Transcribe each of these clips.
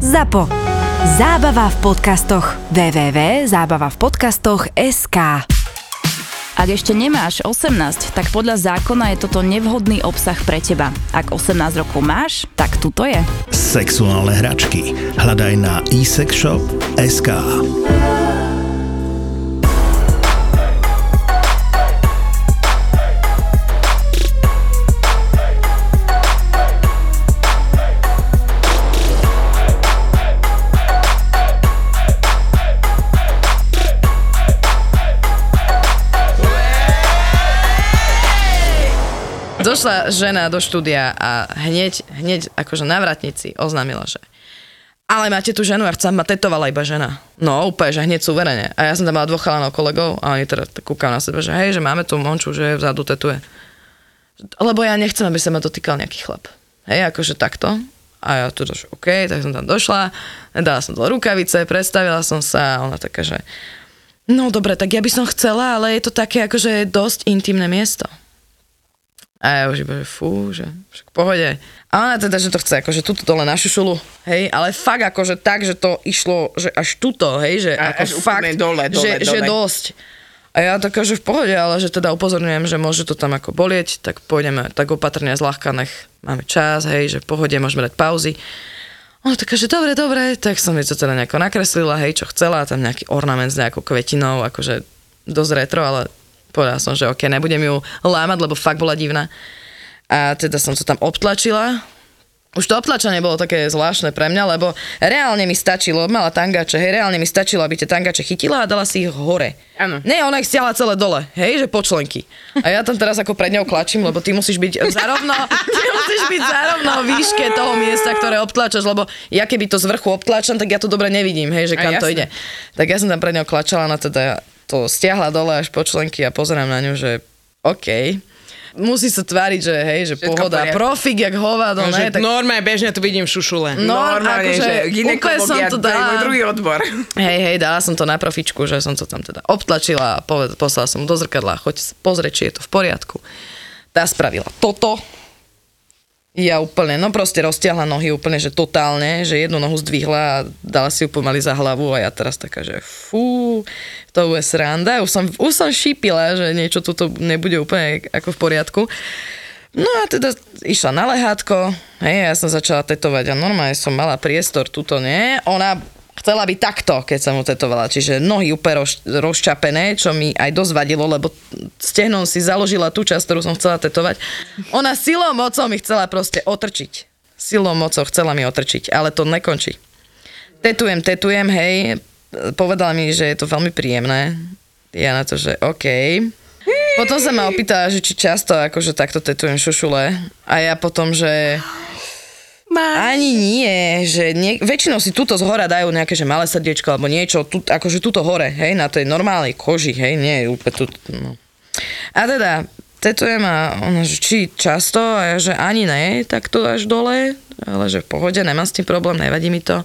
ZAPO. Zábava v podcastoch. www.zábavavpodcastoch.sk Ak ešte nemáš 18, tak podľa zákona je toto nevhodný obsah pre teba. Ak 18 rokov máš, tak tuto je. Sexuálne hračky. Hľadaj na eSexShop.sk Došla žena do štúdia a hneď, hneď akože na vratnici oznámila, že ale máte tu ženu a chcem ma tetovala iba žena. No úplne, že hneď suverene. A ja som tam mala dvoch chalanov kolegov a oni teda kúkajú na seba, že hej, že máme tu monču, že vzadu tetuje. Lebo ja nechcem, aby sa ma dotýkal nejaký chlap. Hej, akože takto. A ja tu došla, OK, tak som tam došla, dala som dole rukavice, predstavila som sa a ona taká, že no dobre, tak ja by som chcela, ale je to také akože dosť intimné miesto. A ja už iba, že fú, že však pohode. A ona teda, že to chce, akože tuto dole na šušulu, hej, ale fakt akože tak, že to išlo, že až tuto, hej, že A- ako až fakt, dole, dole, že, že dole. dosť. A ja taká, že v pohode, ale že teda upozorňujem, že môže to tam ako bolieť, tak pôjdeme tak opatrne zľahka, nech máme čas, hej, že v pohode môžeme dať pauzy. Ona taká, že dobre, dobre, tak som jej to teda nejako nakreslila, hej, čo chcela, tam nejaký ornament s nejakou kvetinou, akože dosť retro, ale povedala som, že ok, nebudem ju lámať, lebo fakt bola divná. A teda som to tam obtlačila. Už to obtlačanie bolo také zvláštne pre mňa, lebo reálne mi stačilo, mala tangače, hej, reálne mi stačilo, aby tie tangače chytila a dala si ich hore. Áno. Nie, ona ich stiahla celé dole, hej, že počlenky. A ja tam teraz ako pred ňou klačím, lebo ty musíš byť zarovno, ty musíš byť zarovno v výške toho miesta, ktoré obtlačaš, lebo ja keby to z vrchu obtlačam, tak ja to dobre nevidím, hej, že kam to ide. Tak ja som tam pred ňou klačala, ona teda to stiahla dole až po členky a pozerám na ňu, že OK. Musí sa tváriť, že hej, že Všetko pohoda, poriadku. profik, jak hovado, No, ne, tak normálne bežne tu vidím v šušule. No, normálne, akože že ginekológia, to to je dala. môj druhý odbor. Hej, hej, dala som to na profičku, že som to tam teda obtlačila a poved- poslala som mu do zrkadla, choď pozrieť, či je to v poriadku. Tá spravila toto. Ja úplne, no proste roztiahla nohy úplne, že totálne, že jednu nohu zdvihla a dala si ju pomaly za hlavu a ja teraz taká, že fú, to je sranda. Už som, už som šípila, že niečo tuto nebude úplne ako v poriadku. No a teda išla na lehátko, hej, ja som začala tetovať a normálne som mala priestor, tuto nie. Ona chcela byť takto, keď som tetovala, čiže nohy úplne roz, rozčapené, čo mi aj dosť vadilo, lebo stehnom si založila tú časť, ktorú som chcela tetovať. Ona silou mocou mi chcela proste otrčiť. Silou mocou chcela mi otrčiť, ale to nekončí. Tetujem, tetujem, hej, povedala mi, že je to veľmi príjemné. Ja na to, že OK. Potom sa ma opýtala, že či často akože takto tetujem šušule a ja potom, že ani nie, že nie, väčšinou si tuto z hora dajú nejaké, že malé srdiečko alebo niečo, tu, akože tuto hore, hej, na tej normálnej koži, hej, nie úplne tu, no. A teda, tetujem a ona, že či často, a ja, že ani ne, tak to až dole, ale že v pohode, nemám s tým problém, nevadí mi to.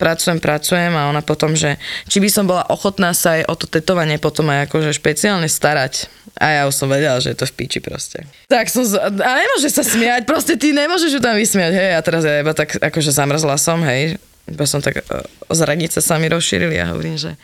Pracujem, pracujem a ona potom, že či by som bola ochotná sa aj o to tetovanie potom aj akože špeciálne starať. A ja už som vedela, že je to v piči proste. Tak som, z- a nemôže sa smiať, proste ty nemôžeš ju tam vysmiať, hej, a teraz ja iba tak akože zamrzla som, hej, iba som tak, e, zranice sa mi rozšírili a hovorím, že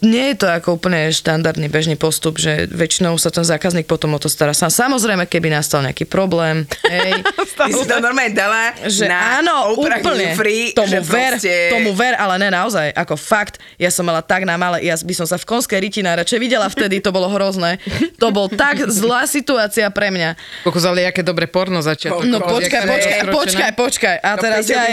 nie je to ako úplne štandardný bežný postup, že väčšinou sa ten zákazník potom o to stará sám. Samozrejme, keby nastal nejaký problém, hej, Ty si to normálne dala že na áno, Oprah úplne, Winfrey, tomu že ver, proste- tomu ver, ale ne naozaj, ako fakt, ja som mala tak na malé, ja by som sa v konskej riti najradšej videla vtedy, to bolo hrozné, to bol tak zlá situácia pre mňa. Kokos, ale aké dobre porno začiatok. No počkaj, počkaj, počkaj, počkaj, a To teraz ja...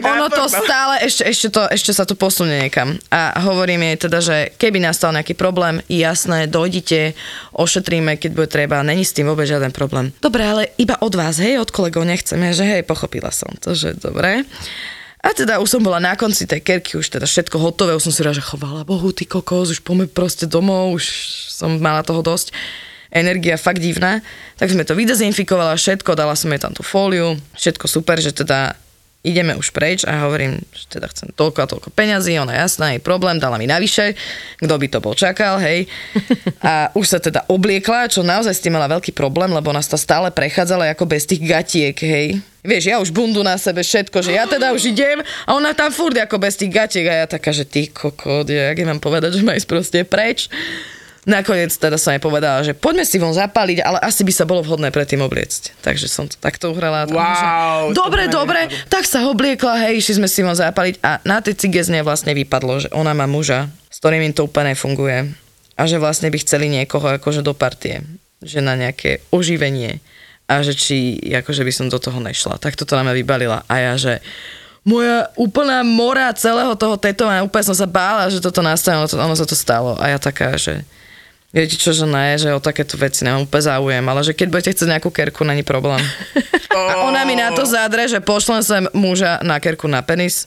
Ono to no. stále, ešte, ešte, to, ešte sa to posunie niekam. A hovorím teda, že keby nastal nejaký problém, jasné, dojdite, ošetríme, keď bude treba, není s tým vôbec žiaden problém. Dobre, ale iba od vás, hej, od kolegov nechceme, že hej, pochopila som to, že dobre. A teda už som bola na konci tej kerky, už teda všetko hotové, už som si že chovala Bohu, ty kokos, už poďme proste domov, už som mala toho dosť energia fakt divná, tak sme to vydezinfikovala všetko, dala som jej tam tú fóliu, všetko super, že teda ideme už preč a hovorím, že teda chcem toľko a toľko peňazí, ona jasná, jej problém, dala mi navyše, kto by to bol čakal, hej. A už sa teda obliekla, čo naozaj s tým mala veľký problém, lebo nás to stále prechádzala ako bez tých gatiek, hej. Vieš, ja už bundu na sebe všetko, že ja teda už idem a ona tam furt ako bez tých gatiek a ja taká, že ty kokot, jak ja mám povedať, že ma ísť proste preč. Nakoniec teda som jej povedala, že poďme si von zapaliť, ale asi by sa bolo vhodné predtým obliecť. Takže som to takto uhrala. Wow, že, dobre, dobre, tak sa obliekla, hej, išli sme si von zapaliť a na tej cige z nej vlastne vypadlo, že ona má muža, s ktorým im to úplne funguje a že vlastne by chceli niekoho akože do partie, že na nejaké oživenie a že či akože by som do toho nešla. Tak toto nám vybalila a ja, že moja úplná mora celého toho tetovania, úplne som sa bála, že toto nastane, ono sa to stalo. A ja taká, že Viete čo, že ne, že o takéto veci nemám úplne záujem, ale že keď budete chcieť nejakú kerku, není problém. A ona mi na to zádre, že pošlem sem muža na kerku na penis.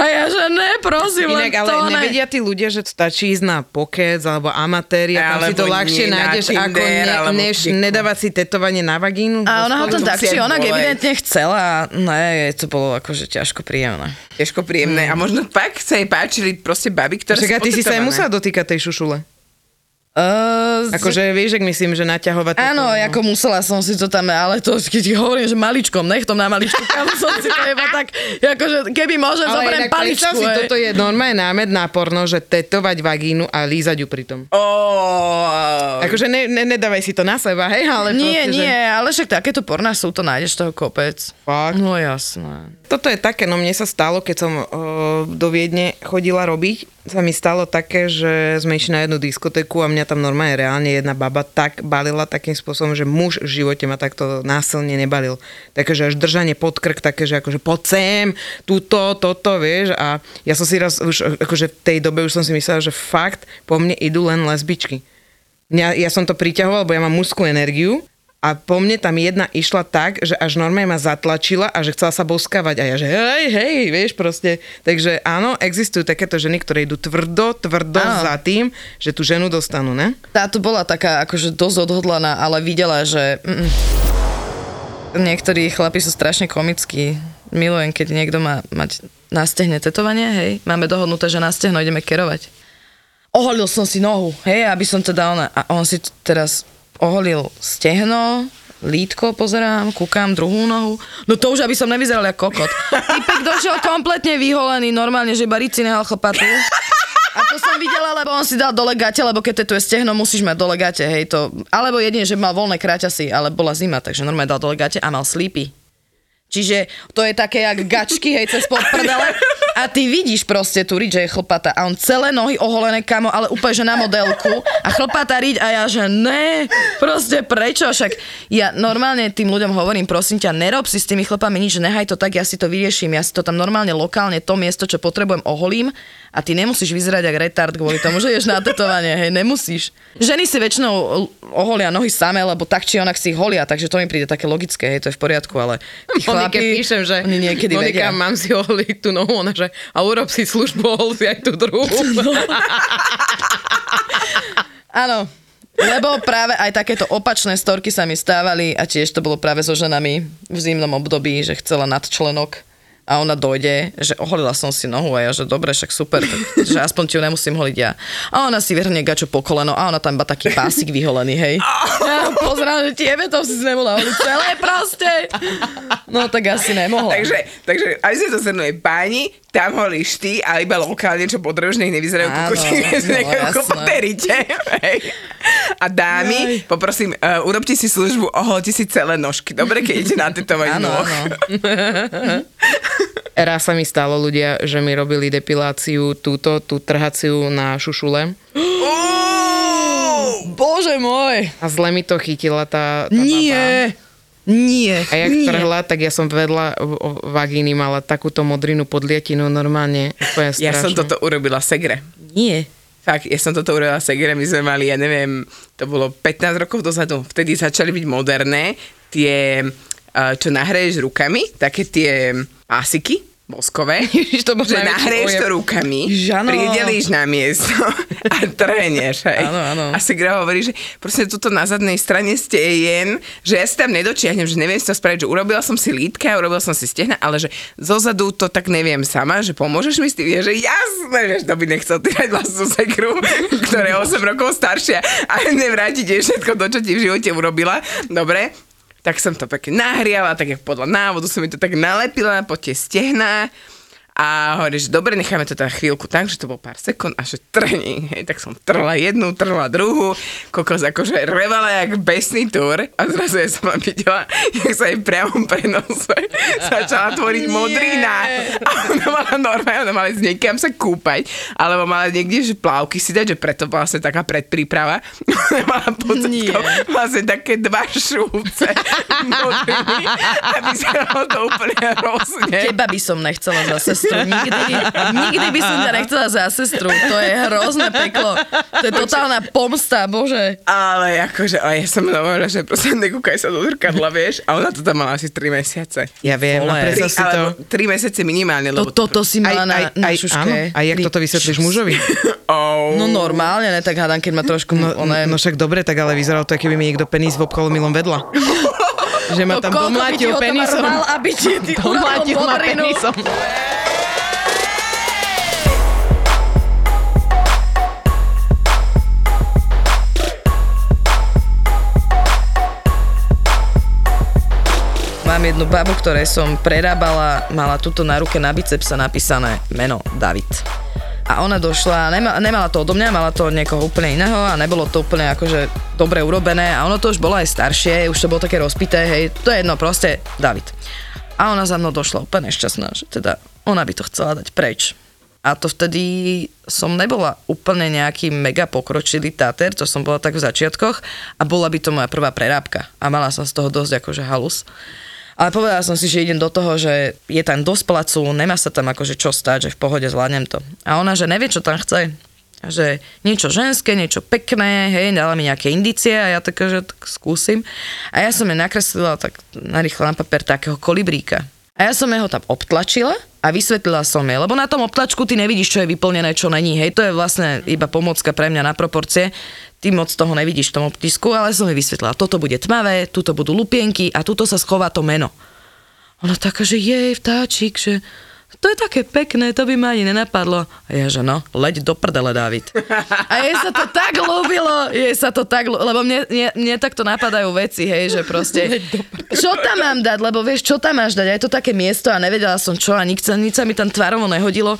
A ja, že ne, prosím, Inak, ale to ne. nevedia tí ľudia, že stačí ísť na pokec alebo amatéri a tam si to ľahšie nájdeš, ako ne, než nedávať si tetovanie na vagínu. A ona ho to To tak, či boleť. evidentne chcela. Ne, to bolo akože ťažko príjemné. Ťažko príjemné. A možno fakt sa jej páčili proste baby, ktoré Však a ty si sa aj musela dotýkať tej šušule. Uh, Akože vieš, ak myslím, že naťahovať Áno, no. ako musela som si to tam, ale to keď hovorím, že maličkom, nechtom na maličku, kam som si to iba tak, akože keby môžem, Ale zoberiem paličku. si, toto je normálne námed na porno, že tetovať vagínu a lízať ju pritom. Oh, Akože ne, ne, nedávaj si to na seba, hej, ale Nie, proste, nie, Že... ale však takéto porná sú, to nájdeš toho kopec. Fakt? No jasné. Toto je také, no mne sa stalo, keď som uh, do Viedne chodila robiť, sa mi stalo také, že sme išli na jednu diskotéku a mňa tam normálne reálne jedna baba tak balila takým spôsobom, že muž v živote ma takto násilne nebalil. Takže až držanie pod krk, také, že akože poď sem, túto, toto, vieš. A ja som si raz, už akože v tej dobe už som si myslela, že fakt po mne idú len lesbičky. Mňa, ja som to priťahoval, lebo ja mám mužskú energiu a po mne tam jedna išla tak, že až normálne ma zatlačila a že chcela sa boskávať a ja že hej, hej, vieš proste. Takže áno, existujú takéto ženy, ktoré idú tvrdo, tvrdo Áno. za tým, že tú ženu dostanú, ne? Táto bola taká akože dosť odhodlaná, ale videla, že mm, niektorí chlapi sú strašne komickí. Milujem, keď niekto má mať na stehne tetovanie, hej. Máme dohodnuté, že na stehno ideme kerovať. Oholil som si nohu, hej, aby som teda ona... A on si teraz oholil stehno, lítko pozerám, kúkam, druhú nohu. No to už, aby som nevyzeral ako kokot. Typek došiel kompletne vyholený, normálne, že iba rici nehal chlpatu. A to som videla, lebo on si dal dole gate, lebo keď tetuje stehno, musíš mať dole gate, hej, to... Alebo jedine, že mal voľné kráťasy, ale bola zima, takže normálne dal dole gate a mal slípy. Čiže to je také jak gačky, hej, cez pod prdele. A ty vidíš proste tú riť, že je chlpatá. A on celé nohy oholené, kamo, ale úplne, že na modelku. A chlpatá riť a ja, že ne, proste prečo? Však ja normálne tým ľuďom hovorím, prosím ťa, nerob si s tými chlpami nič, nehaj to tak, ja si to vyrieším. Ja si to tam normálne lokálne, to miesto, čo potrebujem, oholím. A ty nemusíš vyzerať jak retard kvôli tomu, že ješ na tetovanie, hej, nemusíš. Ženy si väčšinou oholia nohy samé, lebo tak či onak si ich holia, takže to mi príde také logické, hej, to je v poriadku, ale tí chlapi, píšem, že oni niekedy Monika, vedia. mám si oholiť tú nohu, ona, že a urob si službu, ohol si aj tú druhú. Áno, lebo práve aj takéto opačné storky sa mi stávali a tiež to bolo práve so ženami v zimnom období, že chcela nadčlenok a ona dojde, že oholila som si nohu a ja, že dobre, však super, tak, že aspoň ti ju nemusím holiť ja. A ona si vrhne gačo po koleno a ona tam iba taký pásik vyholený, hej. Ja pozerám, že tiebe to si nemohla holiť celé proste. No tak asi nemohla. Takže, takže aj sa to zhrnuje páni, tam holíš ty, ale iba lokálne, čo potrebuješ, nech nevyzerajú no, hej. A dámy, poprosím, uh, urobte si službu, oholte si celé nožky. Dobre, keď idete na tetovať Áno, nôh. áno. Raz sa mi stalo ľudia, že mi robili depiláciu túto, tú trhaciu na šušule Bože môj. a zle mi to chytila tá, tá baba. Nie. Nie. A jak nie. trhla, tak ja som vedľa vagíny mala takúto modrinu podlietinu normálne. Ja som toto urobila segre. Nie. Fakt, ja som toto urobila segre, my sme mali, ja neviem, to bolo 15 rokov dozadu. Vtedy začali byť moderné tie, čo nahraješ rukami, také tie pásiky, boskové, Ježiš, to že nahreješ to rukami, Žano. pridelíš na miesto a trhneš. Hej. Áno, áno. A si gra hovorí, že proste tuto na zadnej strane stejen, že ja si tam nedočiahnem, že neviem si to spraviť, že urobila som si lítka, urobila som si stehna, ale že zozadu to tak neviem sama, že pomôžeš mi s tým, že jasné, vieš, to by nechcel tyrať vlastnú sekru, ktorá je 8 rokov staršia a nevrátiť jej všetko to, čo ti v živote urobila. Dobre, tak som to pekne nahriala, tak jak podľa návodu som mi to tak nalepila po tie stehná a hovorí, že dobre, necháme to teda chvíľku tak, že to bol pár sekúnd a že trhni. Hej, tak som trhla jednu, trhla druhú, kokos akože revala jak besný tur a zrazu ja som videla, jak sa jej priamo prenose začala tvoriť modrina a ona mala normálne, ona mala ísť niekam sa kúpať, alebo mala niekde že plávky si dať, že preto vlastne taká predpríprava. Ona mala pod vlastne také dva šúce modriny a vyzeralo to úplne hrozne. Teba by som nechcela za sestru. Nikdy, nikdy by som ťa nechcela za sestru. To je hrozné peklo. To je totálna pomsta, bože. Ale akože, a ja som hovorila, že prosím, nekúkaj sa do zrkadla, vieš, a ona to tam mala asi 3 mesiace. Ja viem, no predsa Tri, si to... alebo 3 mesiace minimálne, To, lebo... toto si mala na, na áno, šuške. a jak toto vysvetlíš mužovi? Oh. No normálne, ne, tak hádam, keď ma trošku... No, one, no však dobre, tak ale vyzeralo to, keby mi niekto penis vopkol milom vedľa. Že ma tam pomlátil ho to penisom. Mal, aby ti ty Pomlátil urobil ma penisom. Mám jednu babu, ktorej som prerábala, mala tuto na ruke na bicepse napísané meno David. A ona došla, nema, nemala to odo mňa, mala to od niekoho úplne iného a nebolo to úplne akože dobre urobené a ono to už bolo aj staršie, už to bolo také rozpité, hej, to je jedno, proste David. A ona za mnou došla úplne nešťastná, že teda ona by to chcela dať preč. A to vtedy som nebola úplne nejaký mega pokročilý táter, to som bola tak v začiatkoch a bola by to moja prvá prerábka. A mala som z toho dosť akože halus. Ale povedala som si, že idem do toho, že je tam dosť placu, nemá sa tam akože čo stať, že v pohode zvládnem to. A ona, že nevie, čo tam chce. Že niečo ženské, niečo pekné, hej, dala mi nejaké indície a ja tak, že tak skúsim. A ja som jej nakreslila tak narýchlo na papier takého kolibríka. A ja som jeho tam obtlačila a vysvetlila som jej, lebo na tom obtlačku ty nevidíš, čo je vyplnené, čo není. Hej, to je vlastne iba pomocka pre mňa na proporcie. Ty moc toho nevidíš v tom optisku, ale som jej vysvetlila, toto bude tmavé, tuto budú lupienky a tuto sa schová to meno. Ona taká, že jej vtáčik, že to je také pekné, to by ma ani nenapadlo. A ja, že no, leď do prdele, David. A jej sa to tak ľúbilo, jej sa to tak ľúbilo, lebo mne, mne, mne takto napadajú veci, hej, že proste, čo tam mám dať, lebo vieš, čo tam máš dať, a je to také miesto a nevedela som čo a nič, nič sa mi tam tvarovo nehodilo.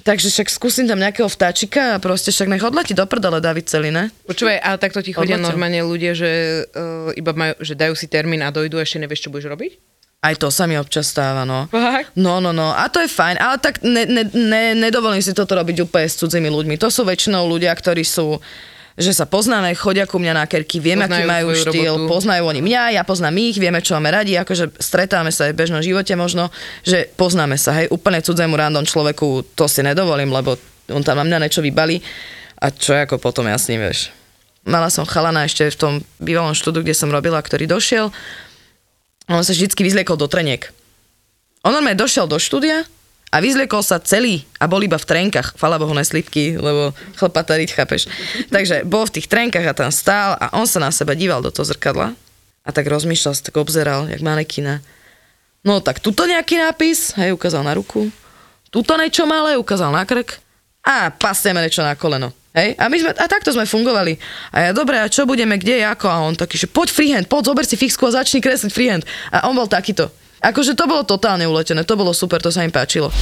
Takže však skúsim tam nejakého vtáčika a proste však nech odletí do prdele David celý, ne? Počúvaj, a takto ti chodia Odletel. normálne ľudia, že uh, iba majú, že dajú si termín a dojdu a ešte nevieš, čo budeš robiť? Aj to sa mi občas stáva, no. Fakt? No, no, no. A to je fajn, ale tak ne, ne, ne, nedovolím si toto robiť úplne s cudzými ľuďmi. To sú väčšinou ľudia, ktorí sú že sa poznáme, chodia ku mňa na kerky, vieme, aký Poznajú majú tvoju štýl, robotu. poznajú oni mňa, ja poznám ich, vieme, čo máme radi, akože stretáme sa aj v bežnom živote možno, že poznáme sa, hej, úplne cudzému random človeku to si nedovolím, lebo on tam na mňa niečo vybalí a čo ako potom ja s ním, vieš. Mala som chalana ešte v tom bývalom štúdu, kde som robila, ktorý došiel on sa vždycky vyzliekol do treniek. On normálne došiel do štúdia a vyzliekol sa celý a bol iba v trenkách. Chvala Bohu, ne lebo chlpatariť, chápeš. Takže bol v tých trenkách a tam stál a on sa na seba díval do toho zrkadla a tak rozmýšľal, tak obzeral, jak manekina. No tak tuto nejaký nápis, hej, ukázal na ruku. Tuto niečo malé, ukázal na krk. A pasieme niečo na koleno. Hej? A, my sme, a takto sme fungovali. A ja, dobre, a čo budeme, kde, ako? A on taký, že poď freehand, poď, zober si fixku a začni kresliť freehand. A on bol takýto. Akože to bolo totálne uletené, to bolo super, to sa im páčilo.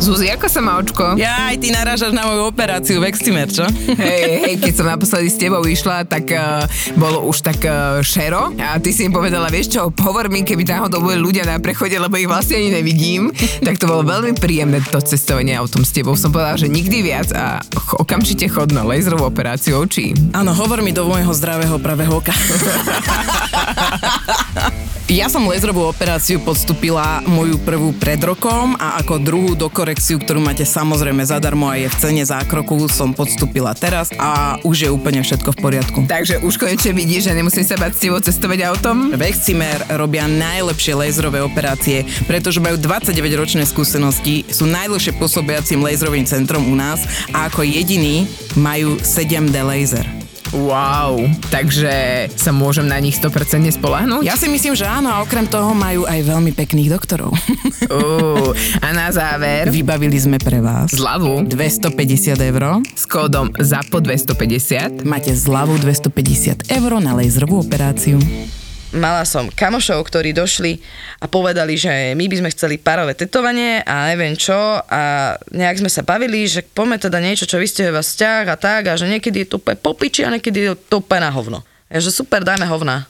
Zuzi, ako sa má očko? Ja aj ty narážaš na moju operáciu Veximer, čo? Hej, hej, keď som naposledy s tebou išla, tak uh, bolo už tak uh, šero a ty si im povedala, vieš čo, hovor mi, keby náhodou boli ľudia na prechode, lebo ich vlastne ani nevidím, tak to bolo veľmi príjemné to cestovanie autom s tebou. Som povedala, že nikdy viac a okamžite chod na laserovú operáciu očí. Áno, hovor mi do môjho zdravého pravého oka. Ja som laserovú operáciu podstúpila moju prvú pred rokom a ako druhú do Korei lipokorekciu, ktorú máte samozrejme zadarmo a je v cene zákroku, som podstúpila teraz a už je úplne všetko v poriadku. Takže už konečne vidíš, že nemusím sa bať s tebou cestovať autom? V Excimer robia najlepšie laserové operácie, pretože majú 29-ročné skúsenosti, sú najdlhšie pôsobiacím laserovým centrom u nás a ako jediný majú 7D laser. Wow, takže sa môžem na nich 100% spolahnúť? Ja si myslím, že áno a okrem toho majú aj veľmi pekných doktorov. Uh, a na záver, Vybavili sme pre vás zľavu 250 eur. s kódom ZAPO 250. Máte zľavu 250 eur na laserovú operáciu. Mala som kamošov, ktorí došli a povedali, že my by sme chceli párové tetovanie a neviem čo a nejak sme sa bavili, že poďme teda niečo, čo vystihuje vás vzťah a tak a že niekedy je to úplne popiči a niekedy je to úplne na hovno. Ja, že super, dajme hovna.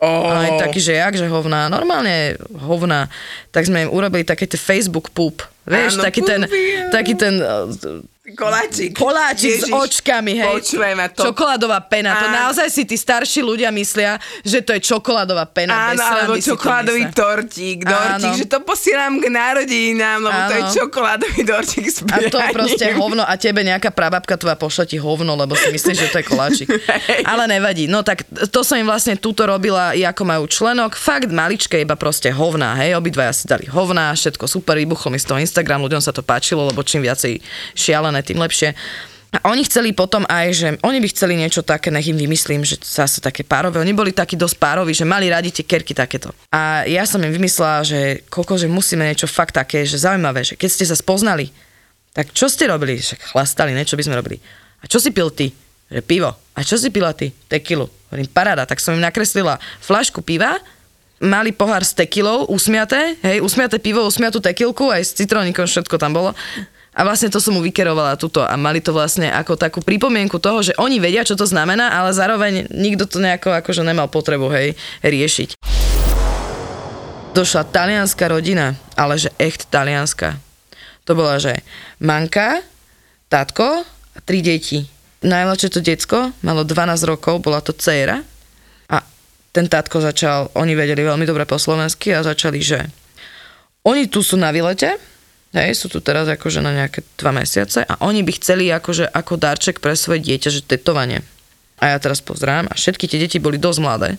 Oh. A aj taký, že jak, že hovna, normálne hovna, tak sme im urobili také tie Facebook poop. Vieš, Áno, taký ten, poopy, taký ten Koláčik. koláčik s Ježiš, očkami, hej. Počujem, a to... Čokoládová pena. To Áno. naozaj si tí starší ľudia myslia, že to je čokoládová pena. Áno, alebo to čokoládový tortík, dortík, Áno. že to posielam k narodinám, lebo to je Áno. čokoládový dortík s A to proste hovno a tebe nejaká prababka tvoja pošla ti hovno, lebo si myslíš, že to je koláčik. Ale nevadí. No tak to som im vlastne túto robila, ako majú členok. Fakt maličké, iba proste hovná, hej. Obidvaja si dali hovná, všetko super, vybuchlo mi z toho Instagram, ľuďom sa to páčilo, lebo čím viacej šialené, tým lepšie. A oni chceli potom aj, že oni by chceli niečo také, nech im vymyslím, že zase také párové. Oni boli takí dosť pároví, že mali radi tie kerky takéto. A ja som im vymyslela, že koko, že musíme niečo fakt také, že zaujímavé, že keď ste sa spoznali, tak čo ste robili? Však chlastali, niečo by sme robili. A čo si pil ty? Že pivo. A čo si pila ty? Tekilu. Hovorím, paráda. Tak som im nakreslila flašku piva, mali pohár s tekilou, usmiaté, hej, usmiaté pivo, usmiatú tekilku, aj s citrónikom, všetko tam bolo. A vlastne to som mu vykerovala tuto a mali to vlastne ako takú pripomienku toho, že oni vedia, čo to znamená, ale zároveň nikto to nejako akože nemal potrebu, hej, riešiť. Došla talianská rodina, ale že echt talianská. To bola, že manka, tatko tri deti. Najmladšie to decko malo 12 rokov, bola to dcéra a ten tatko začal, oni vedeli veľmi dobre po slovensky a začali, že oni tu sú na vylete, hej, sú tu teraz akože na nejaké dva mesiace a oni by chceli akože ako darček pre svoje dieťa, že tetovanie. A ja teraz pozerám a všetky tie deti boli dosť mladé.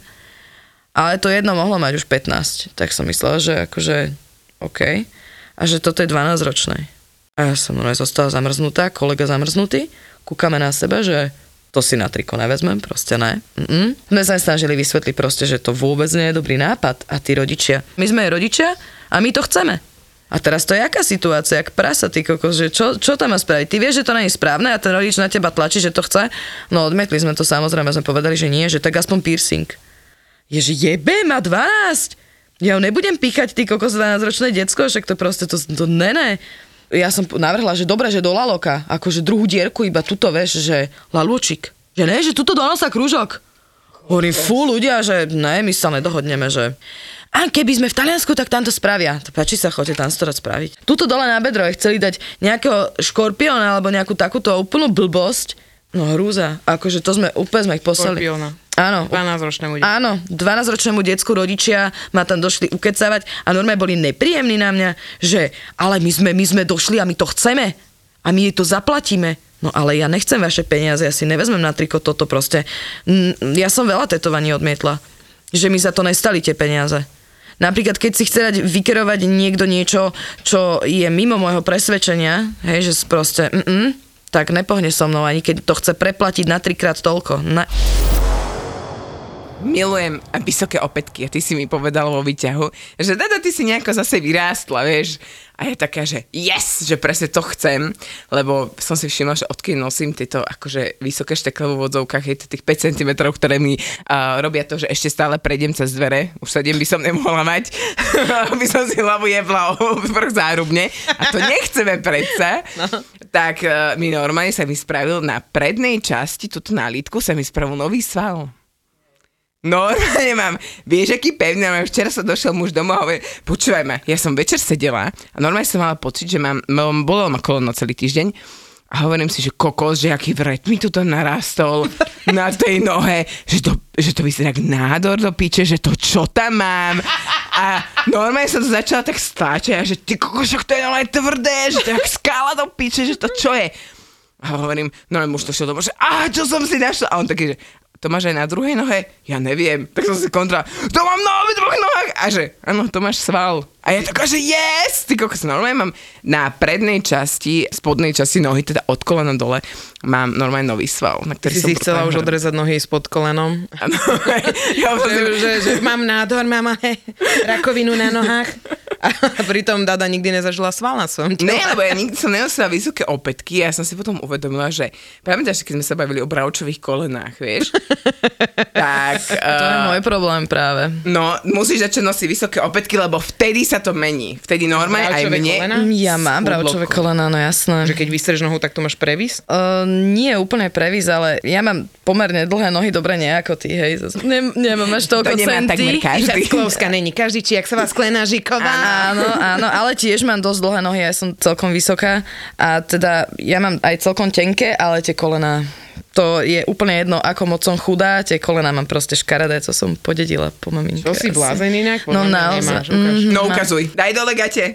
Ale to jedno mohlo mať už 15, tak som myslela, že akože OK. A že toto je 12 ročné. A ja som normálne zostala zamrznutá, kolega zamrznutý, kúkame na seba, že to si na triko nevezmem, proste ne. Mm-mm. Sme sa snažili vysvetliť proste, že to vôbec nie je dobrý nápad a tí rodičia. My sme rodičia a my to chceme. A teraz to je aká situácia, jak prasa, ty kokos, že čo, čo tam má spraviť? Ty vieš, že to nie je správne a ten rodič na teba tlačí, že to chce? No odmietli sme to samozrejme, sme povedali, že nie, že tak aspoň piercing. Je, že jebe, má 12. Ja ho nebudem píchať, ty kokos 12-ročné decko, však to proste, to, to ne, ne. Ja som navrhla, že dobre, že do laloka, akože druhú dierku, iba tuto, vieš, že lalúčik. Že ne, že tuto do nosa krúžok. Hovorím, fú, ľudia, že ne, my sa nedohodneme, že... A keby sme v Taliansku, tak tam to spravia. To páči sa, chodte tam to spraviť. Tuto dole na bedro chceli dať nejakého škorpióna alebo nejakú takúto úplnú blbosť. No hrúza. Akože to sme, úplne sme ich poslali. Škorpióna. Áno. 12-ročnému dieťaťu. Áno, 12-ročnému decku rodičia ma tam došli ukecávať a normálne boli nepríjemní na mňa, že ale my sme, my sme došli a my to chceme a my jej to zaplatíme. No ale ja nechcem vaše peniaze, ja si nevezmem na triko toto proste. Ja som veľa tetovaní odmietla, že mi za to nestali tie peniaze. Napríklad, keď si chce dať vykerovať niekto niečo, čo je mimo môjho presvedčenia, hej, že proste, mm, tak nepohne so mnou, ani keď to chce preplatiť na trikrát toľko. Na... Milujem vysoké opätky a ty si mi povedal vo výťahu, že Dada, ty si nejako zase vyrástla, vieš. A je taká, že yes, že presne to chcem, lebo som si všimla, že odkedy nosím tieto akože vysoké štekle v vodzovkách, je to tých 5 cm, ktoré mi uh, robia to, že ešte stále prejdem cez dvere, už 7 by som nemohla mať, aby som si hlavu jebla o vrch zárubne a to nechceme predsa. No. Tak uh, mi normálne sa mi spravil na prednej časti, tuto na lítku sa mi spravil nový sval. Normálne mám, vieš, aký pevný, mám, včera sa došiel muž domov a hovorí, počúvaj ma, ja som večer sedela a normálne som mala pocit, že mám, mám bolelo ma koleno celý týždeň A hovorím si, že kokos, že aký vret mi tu to narastol na tej nohe, že to, že to vyzerá nádor do piče, že to čo tam mám. A normálne som to začala tak stáčať a že ty kokos, však to je ale tvrdé, že to je jak skála do piče, že to čo je. A hovorím, no ale muž to šiel domov, že a čo som si našla? A on taký, že to máš aj na druhej nohe? Ja neviem. Tak som si kontra, to mám na dvoch nohách. A že, áno, to máš sval. A ja taká, že yes! Ty kokos, normálne mám na prednej časti, spodnej časti nohy, teda od kolena dole, mám normálne nový sval. Na ktorý som si chcela už odrezať nohy spod kolenom. Áno, ja že, že, že, mám nádor, mám ale rakovinu na nohách. A pritom Dada nikdy nezažila sval na svojom tele. Ne, lebo ja nikdy som nenosila vysoké opätky a ja som si potom uvedomila, že pamätáš, keď sme sa bavili o bravčových kolenách, vieš? tak... To je eh, môj problém práve. No, musíš začať nosiť vysoké opätky, lebo vtedy sa to mení. Vtedy normálne aj mne... kolena? Ja mám ko- kolena, no jasné. Že keď vystreš nohu, tak to máš previs? Uh, nie úplne previs, ale ja mám pomerne dlhé nohy, dobre nie ako ty, hej. Nem, nemám až toľko To nemá takmer centí. každý. Klovská není každý, či jak sa vás klená Žiková. Áno, áno, ale tiež mám dosť dlhé nohy, ja som celkom vysoká a teda ja mám aj celkom tenké, ale tie kolena to je úplne jedno, ako moc som chudá, tie kolena mám proste škaredé, co som podedila po maminke. Čo si blázen inak? No naozaj. Mhm. No ukazuj, daj dole gate.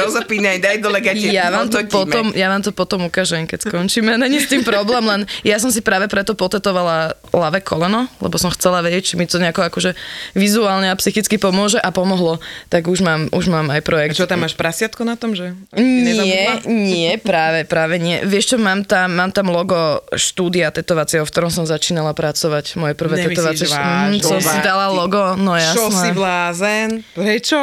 Rozopínaj, daj dole gate. Ja vám, to Odtotíme. potom, ja vám to potom ukážem, keď skončíme. Není s tým problém, len ja som si práve preto potetovala ľavé koleno, lebo som chcela vedieť, či mi to nejako akože vizuálne a psychicky pomôže a pomohlo. Tak už mám, už mám aj A projekt. čo tam máš prasiatko na tom, že? Nie, nie, práve, práve nie. Vieš čo, mám tam, mám tam logo štúdia tetovacieho, v ktorom som začínala pracovať. Moje prvé Nemyslíš tetovacie. vážne? Mm, som si dala logo, no Čo si jasné. blázen? Prečo?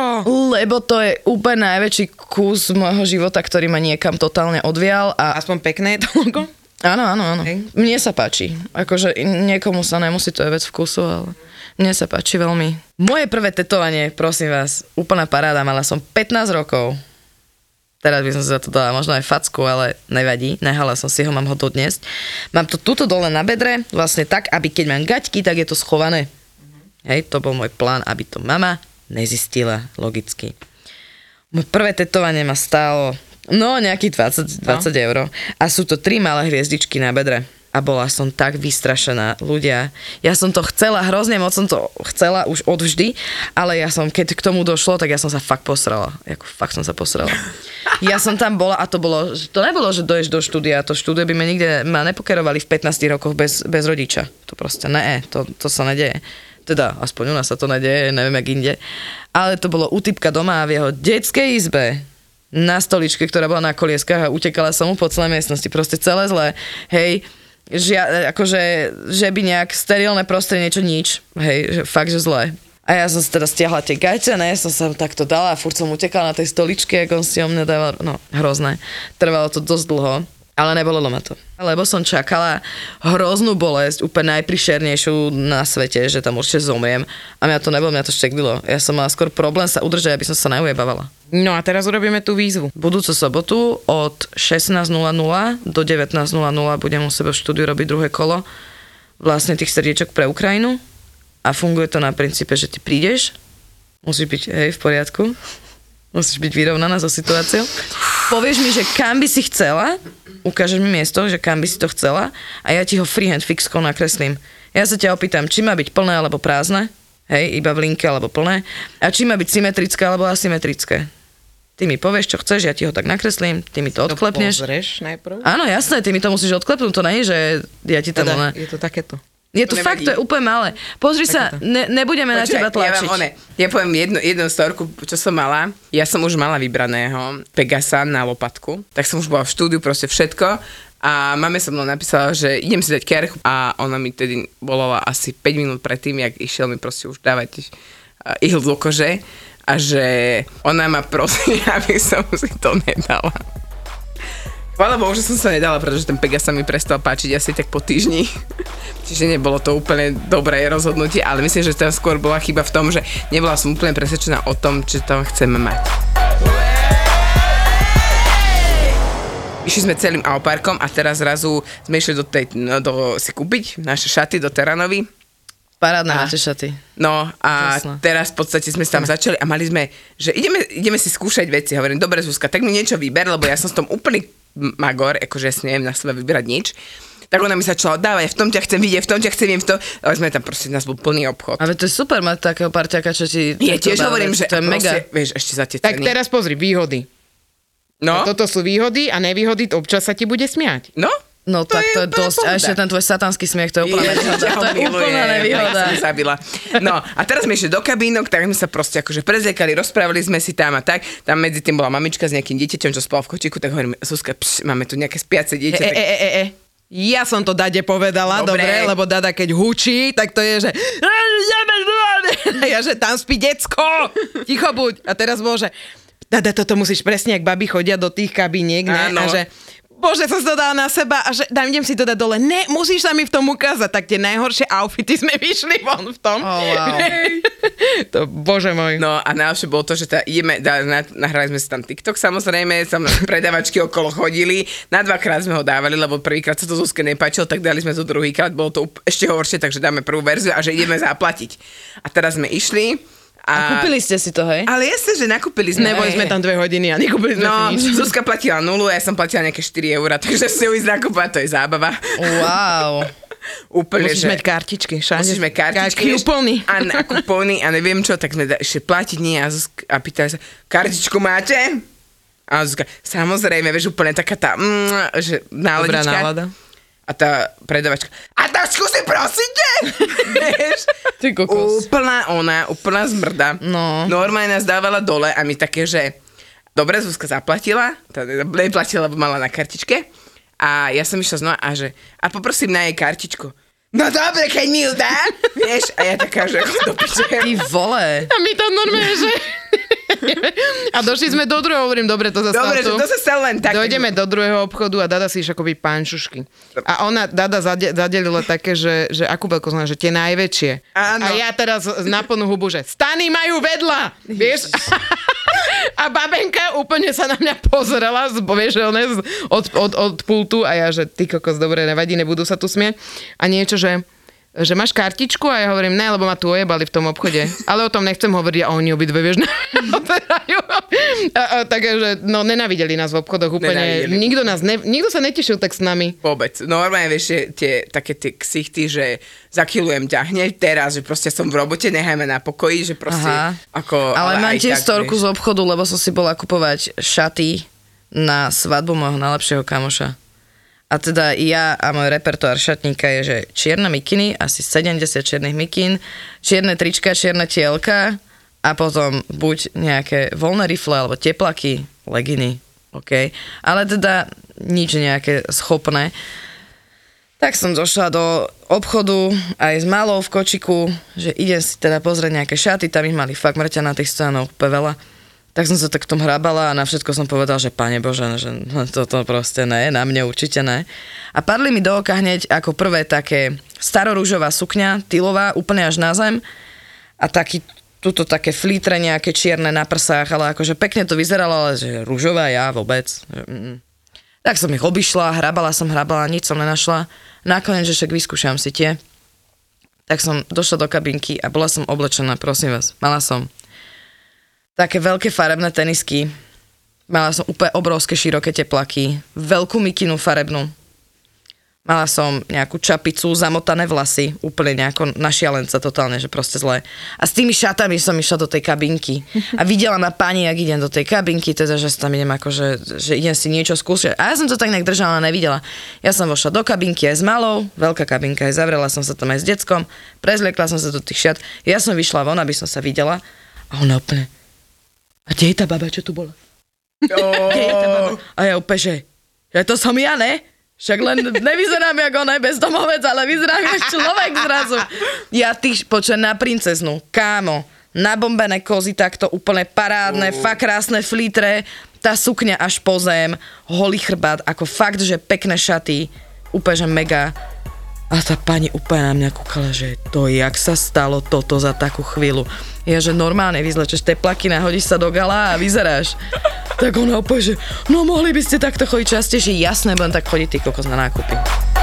Lebo to je úplne najväčší kus môjho života, ktorý ma niekam totálne odvial a Aspoň pekné je to logo? Áno, áno, áno. Hej. Mne sa páči. Akože niekomu sa nemusí, to je vec vkusu, ale mne sa páči veľmi. Moje prvé tetovanie, prosím vás, úplná paráda, mala som 15 rokov. Teraz by som si za to dala možno aj facku, ale nevadí, nehala som si ho, mám ho dodnes. Mám to tuto dole na bedre, vlastne tak, aby keď mám gaťky, tak je to schované. Hej, to bol môj plán, aby to mama nezistila logicky. Moje prvé tetovanie ma stálo, no nejakých 20, 20 eur. A sú to tri malé hviezdičky na bedre. A bola som tak vystrašená, ľudia. Ja som to chcela, hrozne moc som to chcela už odvždy, ale ja som, keď k tomu došlo, tak ja som sa fakt posrala. Jako fakt som sa posrala. Ja som tam bola a to bolo, to nebolo, že doješ do štúdia, to štúdio by ma nikde ma nepokerovali v 15 rokoch bez, bez rodiča. To proste ne, to, to sa nedeje. Teda, aspoň u nás sa to nedeje, neviem jak inde. Ale to bolo u typka doma v jeho detskej izbe, na stoličke, ktorá bola na kolieskách a utekala som mu po celej miestnosti. Proste celé zlé. Hej, žia, akože, že by nejak sterilné prostredie, niečo nič. Hej, že fakt, že zlé. A ja som si teda stiahla tie gajce, ne, som sa takto dala a furt som utekala na tej stoličke, ako on si o mne dával, no hrozné. Trvalo to dosť dlho, ale nebolelo ma to. Lebo som čakala hroznú bolesť, úplne najprišernejšiu na svete, že tam určite zomriem. A mňa to nebolo, mňa to šteklilo. Ja som mala skôr problém sa udržať, aby som sa neujebávala. No a teraz urobíme tú výzvu. Budúcu sobotu od 16.00 do 19.00 budem u sebe v štúdiu robiť druhé kolo vlastne tých srdiečok pre Ukrajinu a funguje to na princípe, že ty prídeš, musíš byť hej, v poriadku, musíš byť vyrovnaná so situáciou, povieš mi, že kam by si chcela, ukážeš mi miesto, že kam by si to chcela a ja ti ho freehand fixkou nakreslím. Ja sa ťa opýtam, či má byť plné alebo prázdne, hej, iba v linke alebo plné, a či má byť symetrické alebo asymetrické. Ty mi povieš, čo chceš, ja ti ho tak nakreslím, ty mi to odklepneš. Pozrieš najprv? Áno, jasné, ty mi to musíš odklepnúť, to nie je, že ja ti tam... Teda, Teda, je to takéto. Je to To fakt, to je úplne malé. Pozri sa, ne, nebudeme na teba Počúvaj, ja, tlačiť. vám, one, ja poviem jednu, jednu storku, čo som mala. Ja som už mala vybraného Pegasa na lopatku, tak som už bola v štúdiu, proste všetko. A mame so mnou napísala, že idem si dať kerch a ona mi tedy bola asi 5 minút predtým, jak išiel mi proste už dávať uh, ihlu do kože a že ona ma prosí, aby som si to nedala. Chvála Bohu, že som sa nedala, pretože ten Pegas sa mi prestal páčiť asi tak po týždni. Čiže nebolo to úplne dobré rozhodnutie, ale myslím, že tam skôr bola chyba v tom, že nebola som úplne presvedčená o tom, či to chceme mať. Išli sme celým Auparkom a teraz zrazu sme išli do tej, no, do, si kúpiť naše šaty do Teranovi Parádne A- máte šaty. No a Úžasné. teraz v podstate sme sa tam začali a mali sme, že ideme, ideme si skúšať veci. Hovorím, dobre Zuzka, tak mi niečo vyber, lebo ja som s tom úplný magor, akože ja si neviem na sebe vyberať nič. Tak ona mi začala dávať, v tom ťa chcem vidieť, v tom ťa chcem vidieť, v tom. Ale sme tam proste, nás bol plný obchod. Ale to je super mať takého parťaka, čo ti... Ja tiež hovorím, že To je mega. proste, vieš, ešte za tie Tak ceny. teraz pozri, výhody. no, Toto sú výhody a nevýhody, občas sa ti bude smiať. no, No To tak je to je dosť. A pohoda. ešte ten tvoj satanský smiech, to je úplná nevýhoda. To je úplná nevýhoda. som zabila. No a teraz sme išli do kabínok, tak sme sa proste akože prezliekali, rozprávali sme si tam a tak. Tam medzi tým bola mamička s nejakým dieťaťom, čo spal v kočiku, tak hovorím, Suska, pš, máme tu nejaké spiace E, dieťa. e, tak... e, e, e. Ja som to Dade povedala, Dobre. dobre, lebo Dada keď hučí, tak to je, že a ja, že tam spí decko, ticho buď. A teraz bol, že Dada, toto musíš presne, ak baby chodia do tých kabíniek, ne? Áno. A že Bože, som si to dala na seba a že dám, idem si to dať dole. Ne, musíš sa mi v tom ukázať. Tak tie najhoršie outfity sme vyšli von v tom. Oh, wow. to, bože môj. No a najlepšie bolo to, že tá, ideme, na, nahrali sme si tam TikTok samozrejme, tam predavačky okolo chodili, na dvakrát sme ho dávali, lebo prvýkrát sa to Zuzke nepáčilo, tak dali sme to druhýkrát, bolo to ešte horšie, takže dáme prvú verziu a že ideme zaplatiť. A teraz sme išli a... Kúpili ste si to, hej? Ale jasne, že nakúpili sme. Neboli sme tam dve hodiny a nekúpili sme No, si nič. Zuzka platila nulu, ja som platila nejaké 4 eurá, takže si ju ísť nakúpať, to je zábava. Wow. Úplne, Musíš že... mať kartičky. Všade. Musíš mať kartičky. Kupóny. A, a kupóny a neviem čo, tak sme ešte platiť nie a, Zuzka, a pýtali sa, kartičku máte? A Zuzka, samozrejme, vieš, úplne taká tá, mm, že Dobrá náladička. nálada. A tá predavačka, a tak skúsi prosíte? vieš? Ty kokos. Úplná ona, úplná zmrda. No. Normálne nás dávala dole a my také, že dobre, Zuzka zaplatila, tá neplatila, lebo mala na kartičke. A ja som išla znova a že, a poprosím na jej kartičku. No dobre, keď mi ju dá, vieš, a ja taká, že do piče. Ty vole. A my tam normálne, že... A došli sme do druhého, hovorím, dobre, to zase Dobre, že to sa stalo len tak. Dojdeme do druhého obchodu a Dada si iš akoby pančušky. A ona, Dada zade, zadelila také, že, že akú veľkosť má, že tie najväčšie. Áno. A ja teraz na plnú hubu, že stany majú vedľa, vieš? A babenka úplne sa na mňa pozrela, vieš, od, od, od pultu a ja, že ty kokos, dobre, nevadí, nebudú sa tu smieť. A niečo, že že máš kartičku a ja hovorím, ne, lebo ma tu ojebali v tom obchode. Ale o tom nechcem hovoriť a oni obidve, vieš, operajú. A, a, také, že no, nenavideli nás v obchodoch úplne. Nenávideli. Nikto, nás ne, nikto sa netešil tak s nami. Vôbec. Normálne, vieš, tie, také tie ksichty, že zakilujem ťa hneď teraz, že proste som v robote, nechajme na pokoji, že proste Aha. ako... Ale, mám aj tiež storku vieš. z obchodu, lebo som si bola kupovať šaty na svadbu môjho najlepšieho kamoša. A teda ja a môj repertoár šatníka je, že čierne mikiny, asi 70 čiernych mikín, čierne trička, čierne tielka a potom buď nejaké voľné rifle alebo teplaky, leginy, OK. Ale teda nič nejaké schopné. Tak som došla do obchodu aj s malou v kočiku, že idem si teda pozrieť nejaké šaty, tam ich mali fakt mŕťa na tých stánov, veľa. Tak som sa tak v tom hrabala a na všetko som povedal, že pane Bože, že toto proste ne, na mne určite ne. A padli mi do oka hneď ako prvé také starorúžová sukňa, tylová, úplne až na zem a taký tuto také flítre nejaké čierne na prsách, ale akože pekne to vyzeralo, ale že rúžová ja vôbec. Tak som ich obišla, hrabala som, hrabala, nič som nenašla. Nakoniec, že však vyskúšam si tie. Tak som došla do kabinky a bola som oblečená, prosím vás. Mala som také veľké farebné tenisky. Mala som úplne obrovské široké teplaky, veľkú mikinu farebnú. Mala som nejakú čapicu, zamotané vlasy, úplne nejako na šialenca totálne, že proste zle. A s tými šatami som išla do tej kabinky. A videla ma pani, ak idem do tej kabinky, teda, že tam idem ako, že, idem si niečo skúšať. A ja som to tak nejak držala, nevidela. Ja som vošla do kabinky aj s malou, veľká kabinka, aj zavrela som sa tam aj s deckom, prezliekla som sa do tých šiat. Ja som vyšla von, aby som sa videla. A ona úplne, a kde je tá baba, čo tu bola? Kde je tá baba? A ja úplne, že, že to som ja, ne? Však len nevyzerám ako ona bezdomovec, ale vyzerám ako človek zrazu. Ja ty, počujem, na princeznu, kámo, nabombené kozy takto úplne parádne, fakt krásne flítre, tá sukňa až po zem, holý chrbát, ako fakt, že pekné šaty, úplne, že mega. A tá pani úplne na mňa kúkala, že to jak sa stalo toto za takú chvíľu. Ja, že normálne vyzlečeš teplaky, nahodíš sa do gala a vyzeráš. Tak ona úplne, že no mohli by ste takto chodiť častejšie. Jasné, budem tak chodiť ty kokos na nákupy.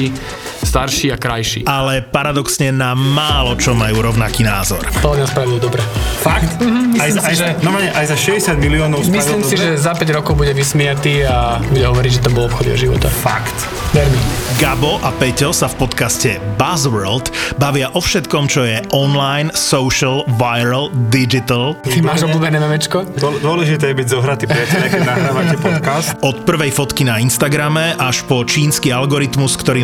starší a krajší. ale paradoxne na málo čo majú rovnaký názor. To nás spravil dobre. Fakt? Mhm, aj, za- aj, si, že- no, aj za 60 miliónov Myslím si, dobre? že za 5 rokov bude vysmiatý a bude hovoriť, že to bol obchod jeho života. Fakt. Ver mi. Gabo a Peťo sa v podcaste Buzzworld bavia o všetkom, čo je online, social, viral, digital. Ty máš obľúbené memečko? Dô- Dôležité je byť zohratý priateľe, keď nahrávate podcast. Od prvej fotky na Instagrame až po čínsky algoritmus, ktorý